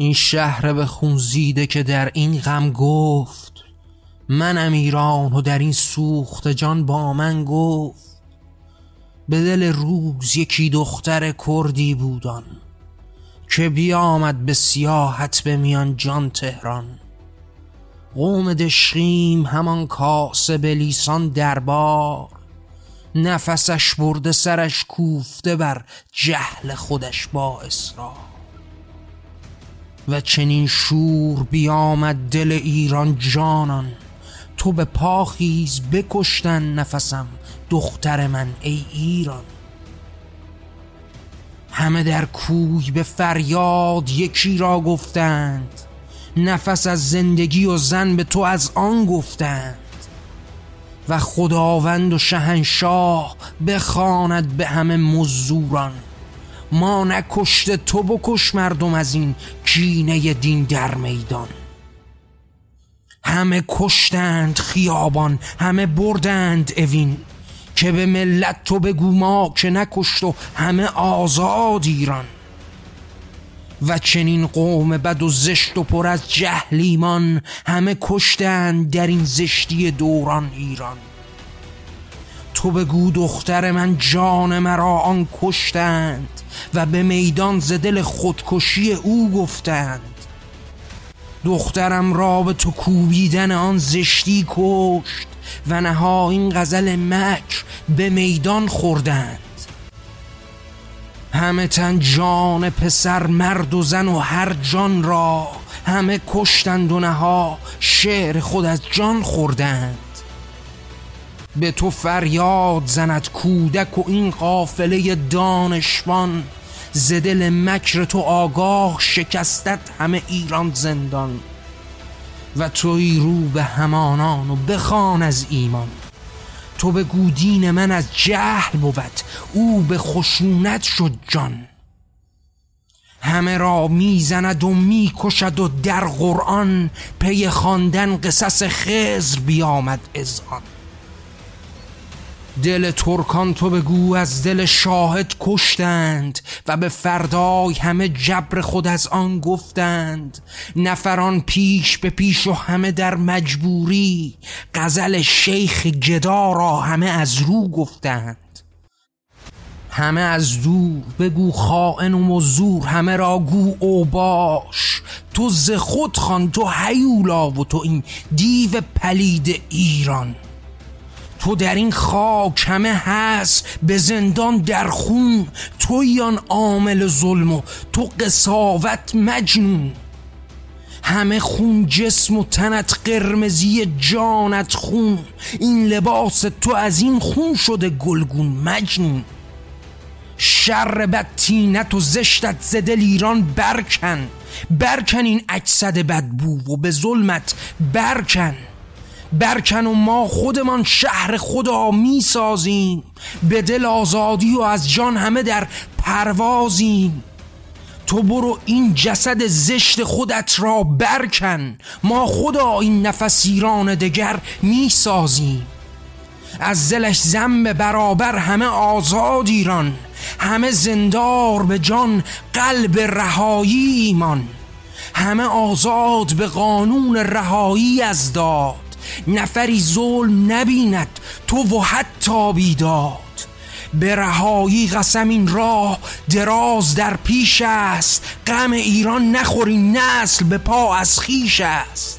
این شهر به خون زیده که در این غم گفت منم ایران و در این سوخت جان با من گفت به دل روز یکی دختر کردی بودان که بیامد به سیاحت به میان جان تهران. قوم دشخیم همان کاسه به لیسان دربار نفسش برده سرش کوفته بر جهل خودش با اصرار. و چنین شور بیامد دل ایران جانان. تو به پاخیز بکشتن نفسم دختر من ای ایران. همه در کوی به فریاد یکی را گفتند. نفس از زندگی و زن به تو از آن گفتند. و خداوند و شهنشاه بخواند به همه مزوران ما نکشته تو بکش مردم از این کینه دین در میدان. همه کشتند خیابان همه بردند اوین. که به ملت تو بگو ما که نکشت و همه آزاد ایران. و چنین قوم بد و زشت و پر از جهلیمان همه کشتند در این زشتی دوران ایران. تو بگو دختر من جان مرا آن کشتند و به میدان ز دل خودکشی او گفتند. دخترم را به تو کوبیدن آن زشتی کشت و نها این غزل مکر به میدان خوردند. همه تن جان پسر مرد و زن و هر جان را همه کشتند و نها شعر خود از جان خوردند. به تو فریاد زند کودک و این قافله دانشوان. زدل مکر تو آگاه شکستت همه ایران زندان. و توی رو به همانان و بخوان از ایمان. تو به گودین من از جهل بود او به خشونت شد جان. همه را می‌زند و می‌کشد و در قرآن پی خواندن قصص خزر بیامد از آن دل ترکان تو بگو از دل شاهد کشتند و به فردای همه جبر خود از آن گفتند. نفران پیش به پیش و همه در مجبوری غزل شیخ گدا را همه از رو گفتند. همه از دور بگو خائن و مزور همه را گو او باش. تو ز خود خان تو هیولا و تو این دیو پلید ایران. تو در این خاک همه هست به زندان در خون. تویان عامل ظلم و تو قصاوت مجنون. همه خون جسم و تنت قرمزی جانت خون. این لباس تو از این خون شده گلگون مجنون. شر بد تینت و زشتت زدل ایران برکن. برکن این اجسد بدبو و به ظلمت برکن. برکن و ما خودمان شهر خدا می سازیم به دل آزادی و از جان همه در پروازیم. تو برو این جسد زشت خودت را برکن. ما خدا این نفس ایران دگر می سازیم از زلش زم برابر همه آزاد ایران. همه زندار به جان قلب رهایی ایمان. همه آزاد به قانون رهایی از داد. نفری ظلم نبیند تو و حتی بیداد. به رهایی قسم این راه دراز در پیش است. غم ایران نخوری نسل به پا از خیش است.